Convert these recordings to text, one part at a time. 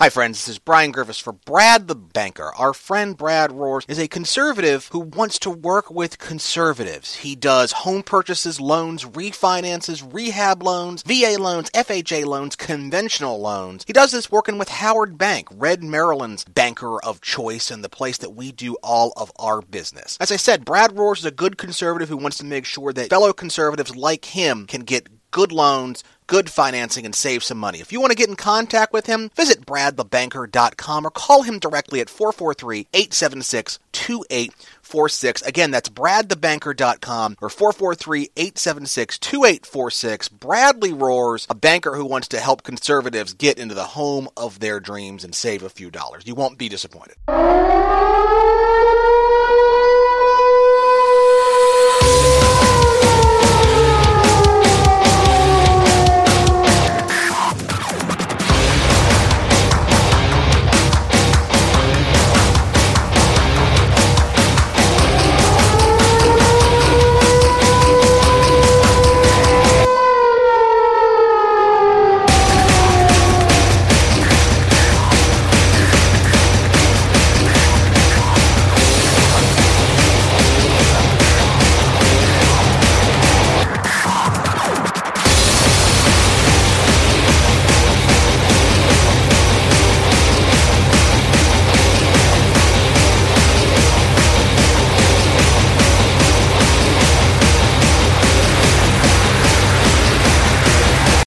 Hi, friends. This is Brian Griffiths for Brad the Banker. Our friend Brad Rohrs is a conservative who wants to work with conservatives. He does home purchases, loans, refinances, rehab loans, VA loans, FHA loans, conventional loans. He does this working with Howard Bank, Red Maryland's banker of choice and the place that we do all of our business. As I said, Brad Rohrs is a good conservative who wants to make sure that fellow conservatives like him can get good loans, good financing, and save some money. If you want to get in contact with him, visit bradthebanker.com or call him directly at 443 876 2846. Again, that's bradthebanker.com or 443 876 2846. Bradley Rohrs, a banker who wants to help conservatives get into the home of their dreams and save a few dollars. You won't be disappointed.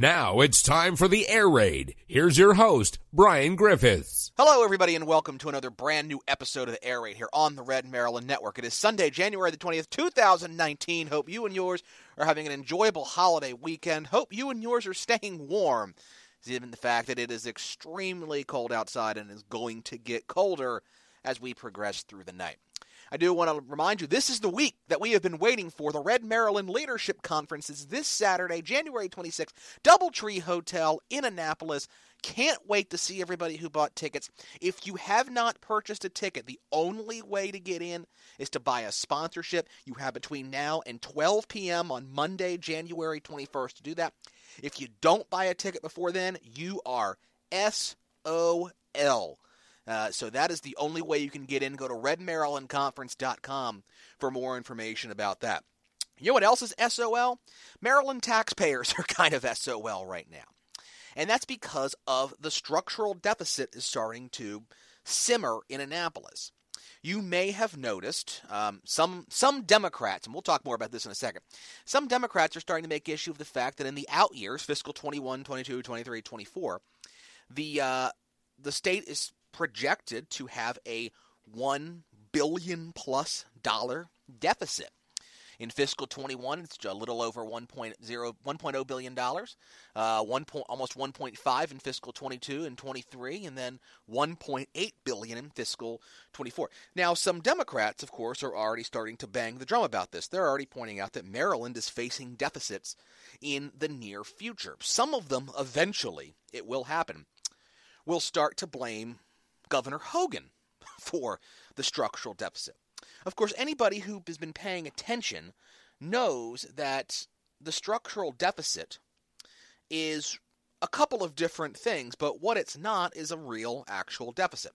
Now it's time for the air raid. Here's your host, Brian Griffiths. Hello, everybody, and welcome to another brand new episode of the Air Raid here on the Red Maryland Network. It is Sunday, January the 20th, 2019. Hope you and yours are having an enjoyable holiday weekend. Hope you and yours are staying warm, given the fact that it is extremely cold outside and is going to get colder as we progress through the night. I do want to remind you this is the week that we have been waiting for. The Red Maryland Leadership Conference is this Saturday, January 26th, Doubletree Hotel in Annapolis. Can't wait to see everybody who bought tickets. If you have not purchased a ticket, the only way to get in is to buy a sponsorship. You have between now and 12 p.m. on Monday, January 21st to do that. If you don't buy a ticket before then, you are SOL. Uh, so that is the only way you can get in. Go to redmarylandconference.com for more information about that. You know what else is SOL? Maryland taxpayers are kind of SOL right now. And that's because of the structural deficit is starting to simmer in Annapolis. You may have noticed um, some some Democrats, and we'll talk more about this in a second. Some Democrats are starting to make issue of the fact that in the out years, fiscal 21, 22, 23, 24, the uh, the state is projected to have a 1 billion plus dollar deficit. In fiscal 21, it's a little over 1.0 1.0 billion dollars, uh, one point, almost 1.5 in fiscal 22 and 23, and then 1.8 billion in fiscal 24. Now, some Democrats, of course, are already starting to bang the drum about this. They're already pointing out that Maryland is facing deficits in the near future. Some of them, eventually, it will happen, will start to blame Governor Hogan for the structural deficit. Of course, anybody who has been paying attention knows that the structural deficit is a couple of different things, but what it's not is a real actual deficit.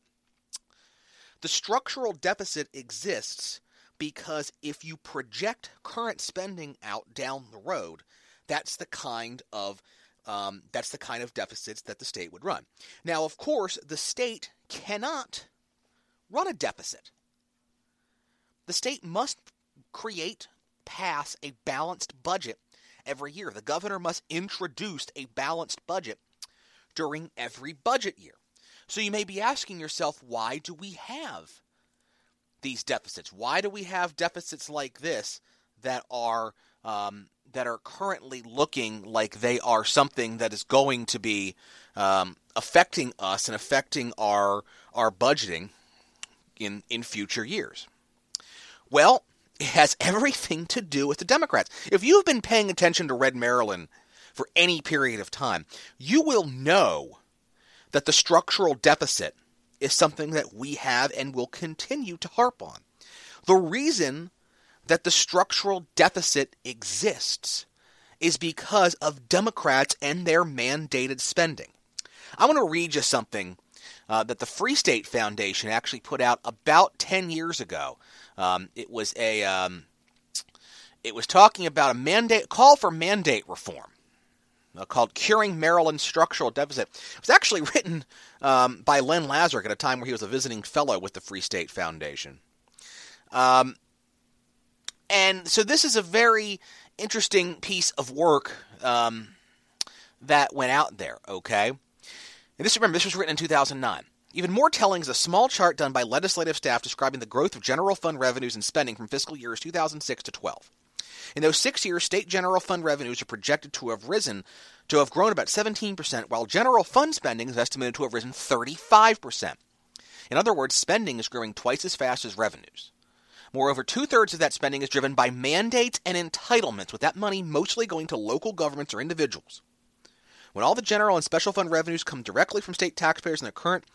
The structural deficit exists because if you project current spending out down the road, that's the kind of um, that's the kind of deficits that the state would run. Now, of course, the state cannot run a deficit. The state must create, pass a balanced budget every year. The governor must introduce a balanced budget during every budget year. So you may be asking yourself, why do we have these deficits? Why do we have deficits like this that are um, that are currently looking like they are something that is going to be um, affecting us and affecting our our budgeting in in future years. Well, it has everything to do with the Democrats. If you've been paying attention to Red Maryland for any period of time, you will know that the structural deficit is something that we have and will continue to harp on. The reason that the structural deficit exists is because of Democrats and their mandated spending. I want to read you something uh, that the Free State Foundation actually put out about 10 years ago. Um, it was a um, it was talking about a mandate call for mandate reform uh, called Curing Maryland's Structural Deficit. It was actually written um, by Len Lazarick at a time where he was a visiting fellow with the Free State Foundation. Um, and so this is a very interesting piece of work um, that went out there, okay? And this, remember, this was written in 2009. Even more telling is a small chart done by legislative staff describing the growth of general fund revenues and spending from fiscal years 2006 to 12. In those six years, state general fund revenues are projected to have risen to have grown about 17%, while general fund spending is estimated to have risen 35%. In other words, spending is growing twice as fast as revenues. Moreover, two thirds of that spending is driven by mandates and entitlements, with that money mostly going to local governments or individuals. When all the general and special fund revenues come directly from state taxpayers in the current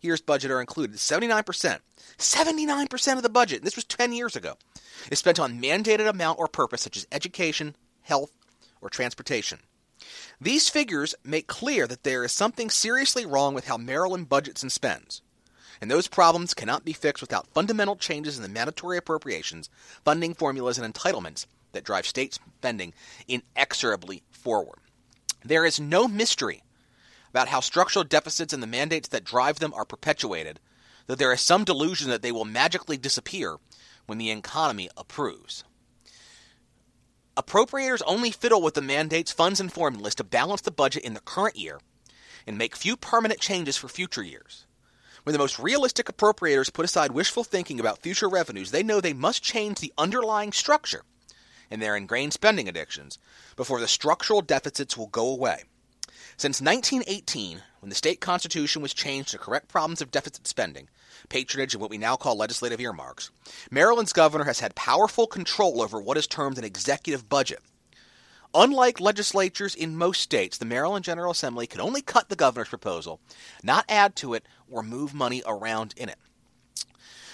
year's budget are included, 79%, 79% of the budget, and this was 10 years ago, is spent on mandated amount or purpose such as education, health, or transportation. These figures make clear that there is something seriously wrong with how Maryland budgets and spends. And those problems cannot be fixed without fundamental changes in the mandatory appropriations, funding formulas, and entitlements that drive state spending inexorably forward. There is no mystery about how structural deficits and the mandates that drive them are perpetuated, though there is some delusion that they will magically disappear when the economy approves. Appropriators only fiddle with the mandates, funds, and formulas to balance the budget in the current year and make few permanent changes for future years. When the most realistic appropriators put aside wishful thinking about future revenues, they know they must change the underlying structure in their ingrained spending addictions before the structural deficits will go away. Since 1918, when the state constitution was changed to correct problems of deficit spending, patronage, and what we now call legislative earmarks, Maryland's governor has had powerful control over what is termed an executive budget. Unlike legislatures in most states, the Maryland General Assembly could only cut the governor's proposal, not add to it or move money around in it.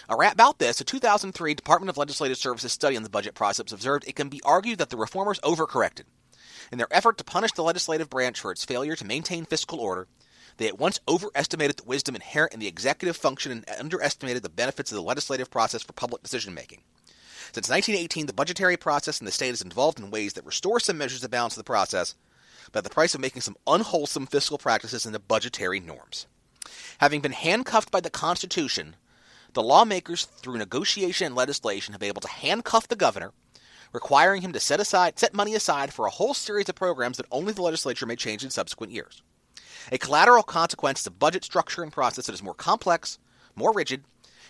About this, a 2003 Department of Legislative Services study on the budget process observed it can be argued that the reformers overcorrected. In their effort to punish the legislative branch for its failure to maintain fiscal order, they at once overestimated the wisdom inherent in the executive function and underestimated the benefits of the legislative process for public decision making. Since 1918, the budgetary process in the state is involved in ways that restore some measures of balance to the process, but at the price of making some unwholesome fiscal practices into budgetary norms. Having been handcuffed by the Constitution, the lawmakers, through negotiation and legislation, have been able to handcuff the governor, requiring him to set aside set money aside for a whole series of programs that only the legislature may change in subsequent years. A collateral consequence is a budget structure and process that is more complex, more rigid,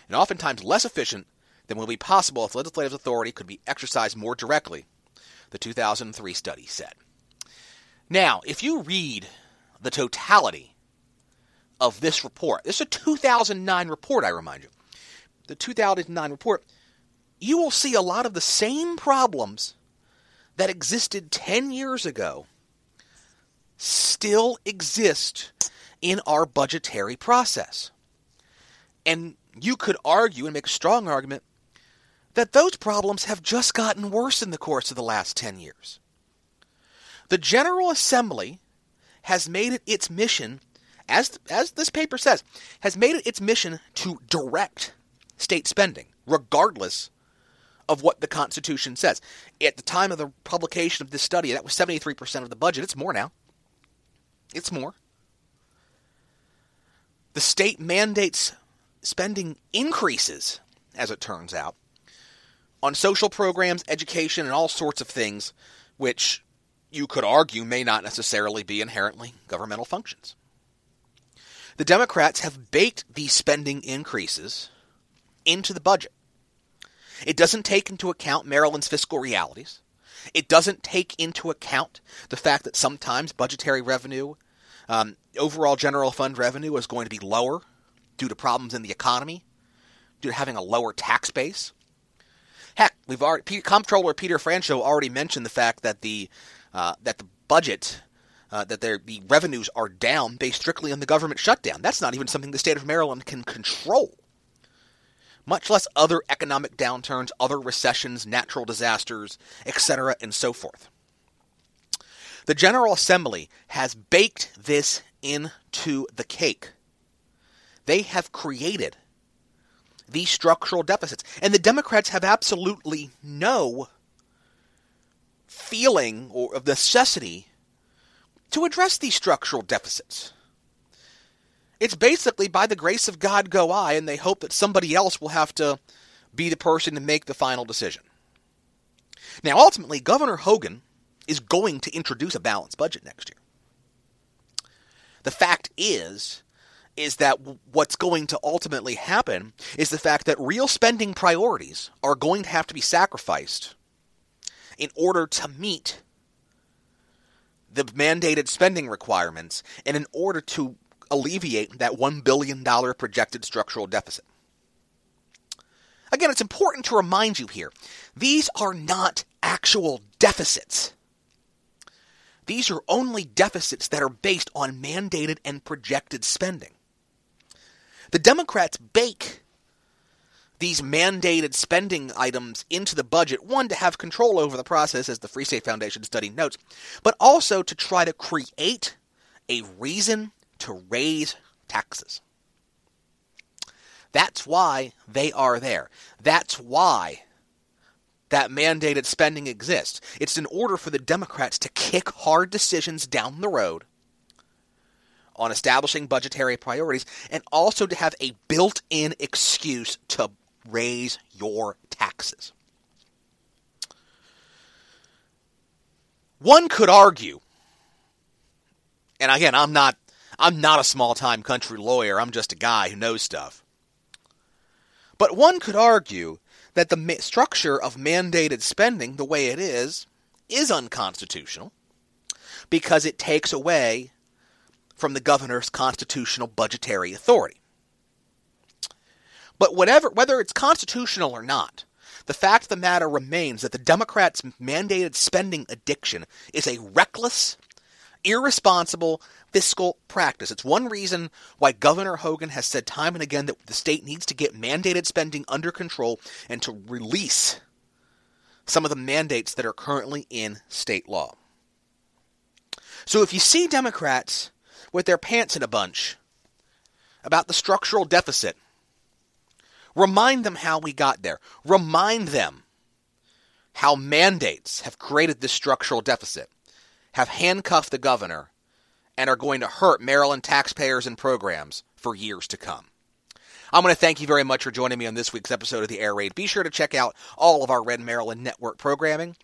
and oftentimes less efficient than will be possible if legislative authority could be exercised more directly, the 2003 study said. Now, if you read the totality of this report, this is a 2009 report, I remind you. The 2009 report, you will see a lot of the same problems that existed 10 years ago still exist in our budgetary process. And you could argue and make a strong argument that those problems have just gotten worse in the course of the last 10 years. The General Assembly has made it its mission, as, as this paper says, has made it its mission to direct state spending, regardless of what the Constitution says. At the time of the publication of this study, that was 73% of the budget. It's more now. It's more. The state mandates spending increases, as it turns out, on social programs, education, and all sorts of things which you could argue may not necessarily be inherently governmental functions. The Democrats have baked these spending increases into the budget. It doesn't take into account Maryland's fiscal realities. It doesn't take into account the fact that sometimes budgetary revenue, um, overall general fund revenue, is going to be lower due to problems in the economy, due to having a lower tax base. Heck, we've already Comptroller Peter Franchot already mentioned the fact that the uh, that the budget uh, that the revenues are down based strictly on the government shutdown. That's not even something the state of Maryland can control. Much less other economic downturns, other recessions, natural disasters, etc., and so forth. The General Assembly has baked this into the cake. They have created these structural deficits. And the Democrats have absolutely no feeling or of necessity to address these structural deficits. It's basically by the grace of God go I, and they hope that somebody else will have to be the person to make the final decision. Now, ultimately, Governor Hogan is going to introduce a balanced budget next year. The fact is, is that what's going to ultimately happen is the fact that real spending priorities are going to have to be sacrificed in order to meet the mandated spending requirements and in order to alleviate that $1 billion projected structural deficit. Again, it's important to remind you here these are not actual deficits. These are only deficits that are based on mandated and projected spending. The Democrats bake these mandated spending items into the budget, one, to have control over the process, as the Free State Foundation study notes, but also to try to create a reason to raise taxes. That's why they are there. That's why that mandated spending exists. It's in order for the Democrats to kick hard decisions down the road on establishing budgetary priorities and also to have a built in excuse to raise your taxes. One could argue, and again, I'm not I'm not a small time country lawyer, I'm just a guy who knows stuff. But one could argue that the ma- structure of mandated spending, the way it is, is unconstitutional because it takes away from the governor's constitutional budgetary authority. But whatever, whether it's constitutional or not, the fact of the matter remains that the Democrats' mandated spending addiction is a reckless, irresponsible fiscal practice. It's one reason why Governor Hogan has said time and again that the state needs to get mandated spending under control and to release some of the mandates that are currently in state law. So if you see Democrats with their pants in a bunch about the structural deficit, remind them how we got there. Remind them how mandates have created this structural deficit, have handcuffed the governor, and are going to hurt Maryland taxpayers and programs for years to come. I'm going to thank you very much for joining me on this week's episode of the Air Raid. Be sure to check out all of our Red Maryland Network programming.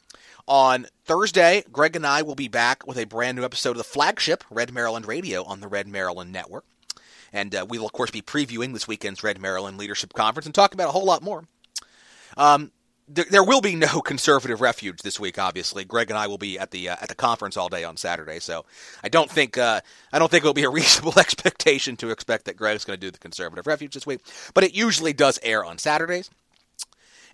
On Thursday, Greg and I will be back with a brand new episode of the flagship Red Maryland Radio on the Red Maryland Network. And uh, we will, of course, be previewing this weekend's Red Maryland Leadership Conference and talk about a whole lot more. Um, there, there, will be no conservative refuge this week. Obviously, Greg and I will be at the uh, at the conference all day on Saturday, so I don't think uh, I don't think it will be a reasonable expectation to expect that Greg's going to do the conservative refuge this week. But it usually does air on Saturdays,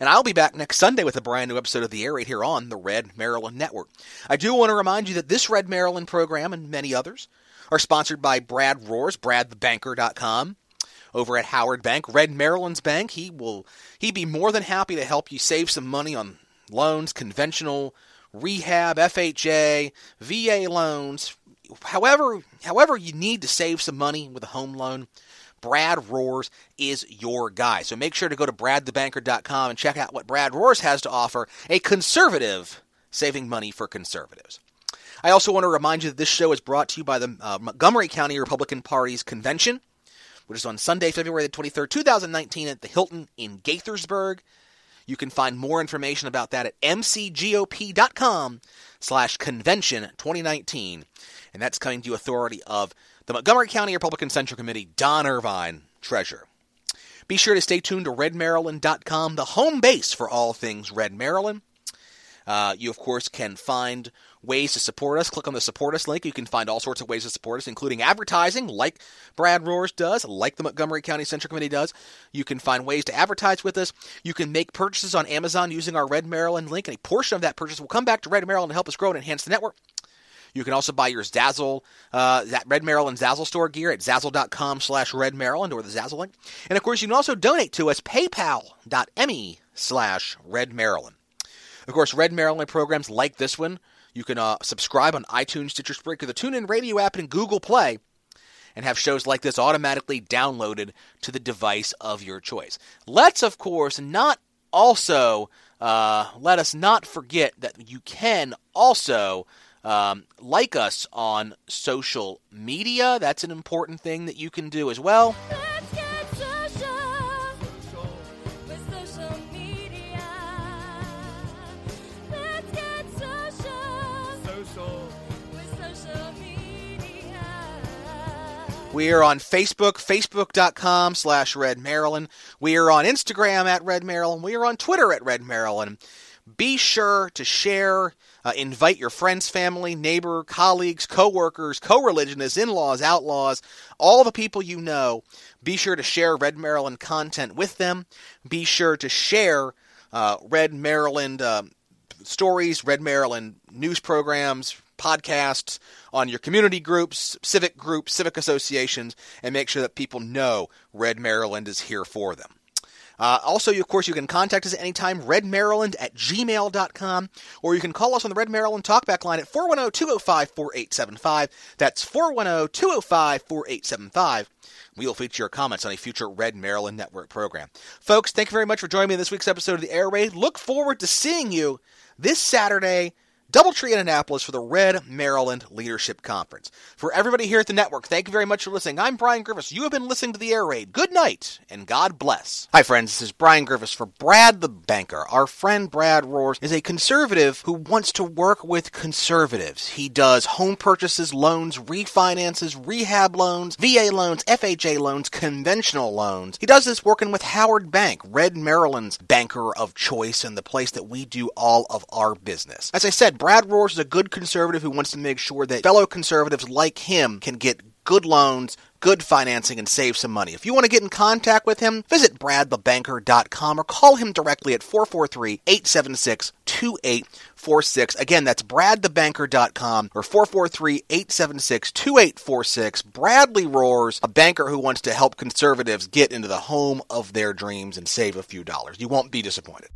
and I'll be back next Sunday with a brand new episode of the Air Raid here on the Red Maryland Network. I do want to remind you that this Red Maryland program and many others are sponsored by Brad Rohrs, BradTheBanker.com over at Howard Bank, Red Maryland's bank. He will he'd be more than happy to help you save some money on loans, conventional rehab, FHA, VA loans, however however you need to save some money with a home loan. Brad Rohrs is your guy. So make sure to go to bradthebanker.com and check out what Brad Rohrs has to offer a conservative saving money for conservatives. I also want to remind you that this show is brought to you by the uh, Montgomery County Republican Party's convention which is on Sunday, February the 23rd, 2019, at the Hilton in Gaithersburg. You can find more information about that at mcgop.com slash convention 2019. And that's coming to you authority of the Montgomery County Republican Central Committee, Don Irvine, Treasurer. Be sure to stay tuned to redmaryland.com, the home base for all things Red Maryland. Uh, you, of course, can find ways to support us. Click on the support us link. You can find all sorts of ways to support us, including advertising, like Brad Rohrs does, like the Montgomery County Central Committee does. You can find ways to advertise with us. You can make purchases on Amazon using our Red Maryland link, and a portion of that purchase will come back to Red Maryland to help us grow and enhance the network. You can also buy your Zazzle, uh, Red Maryland Zazzle store gear at zazzle.com slash Red Maryland or the Zazzle link. And of course, you can also donate to us, paypal.me slash Red Maryland. Of course, Red Maryland programs like this one you can uh, subscribe on iTunes, Stitcher, Spreaker, the TuneIn Radio app, and Google Play. and have shows like this automatically downloaded to the device of your choice. Let's, of course, not also uh, let us not forget that you can also um, like us on social media. That's an important thing that you can do as well. Let's get social with social media. Let's get social with social media. We are on Facebook, facebook.com slash Red Maryland. We are on Instagram at Red Maryland. We are on Twitter at Red Maryland. Be sure to share, uh, invite your friends, family, neighbor, colleagues, co-workers, co-religionists, in-laws, outlaws, all the people you know. Be sure to share Red Maryland content with them. Be sure to share uh, Red Maryland um, stories, Red Maryland news programs, podcasts on your community groups, civic groups, civic associations, and make sure that people know Red Maryland is here for them. Uh, also, of course, you can contact us at any time, redmaryland at gmail.com, or you can call us on the Red Maryland Talkback line at 410 205 4875. That's 410 205 4875. We will feature your comments on a future Red Maryland Network program. Folks, thank you very much for joining me in this week's episode of the Air Raid. Look forward to seeing you this Saturday, Doubletree in Annapolis for the Red Maryland Leadership Conference. For everybody here at the network, thank you very much for listening. I'm Brian Griffiths. You have been listening to the Air Raid. Good night, and God bless. Hi, friends. This is Brian Griffiths for Brad the Banker. Our friend Brad Rohrs is a conservative who wants to work with conservatives. He does home purchases, loans, refinances, rehab loans, VA loans, FHA loans, conventional loans. He does this working with Howard Bank, Red Maryland's banker of choice and the place that we do all of our business. As I said, Brad Rohrs is a good conservative who wants to make sure that fellow conservatives like him can get good loans, good financing, and save some money. If you want to get in contact with him, visit bradthebanker.com or call him directly at 443-876-2846. Again, that's bradthebanker.com or 443-876-2846. Bradley Rohrs, a banker who wants to help conservatives get into the home of their dreams and save a few dollars. You won't be disappointed.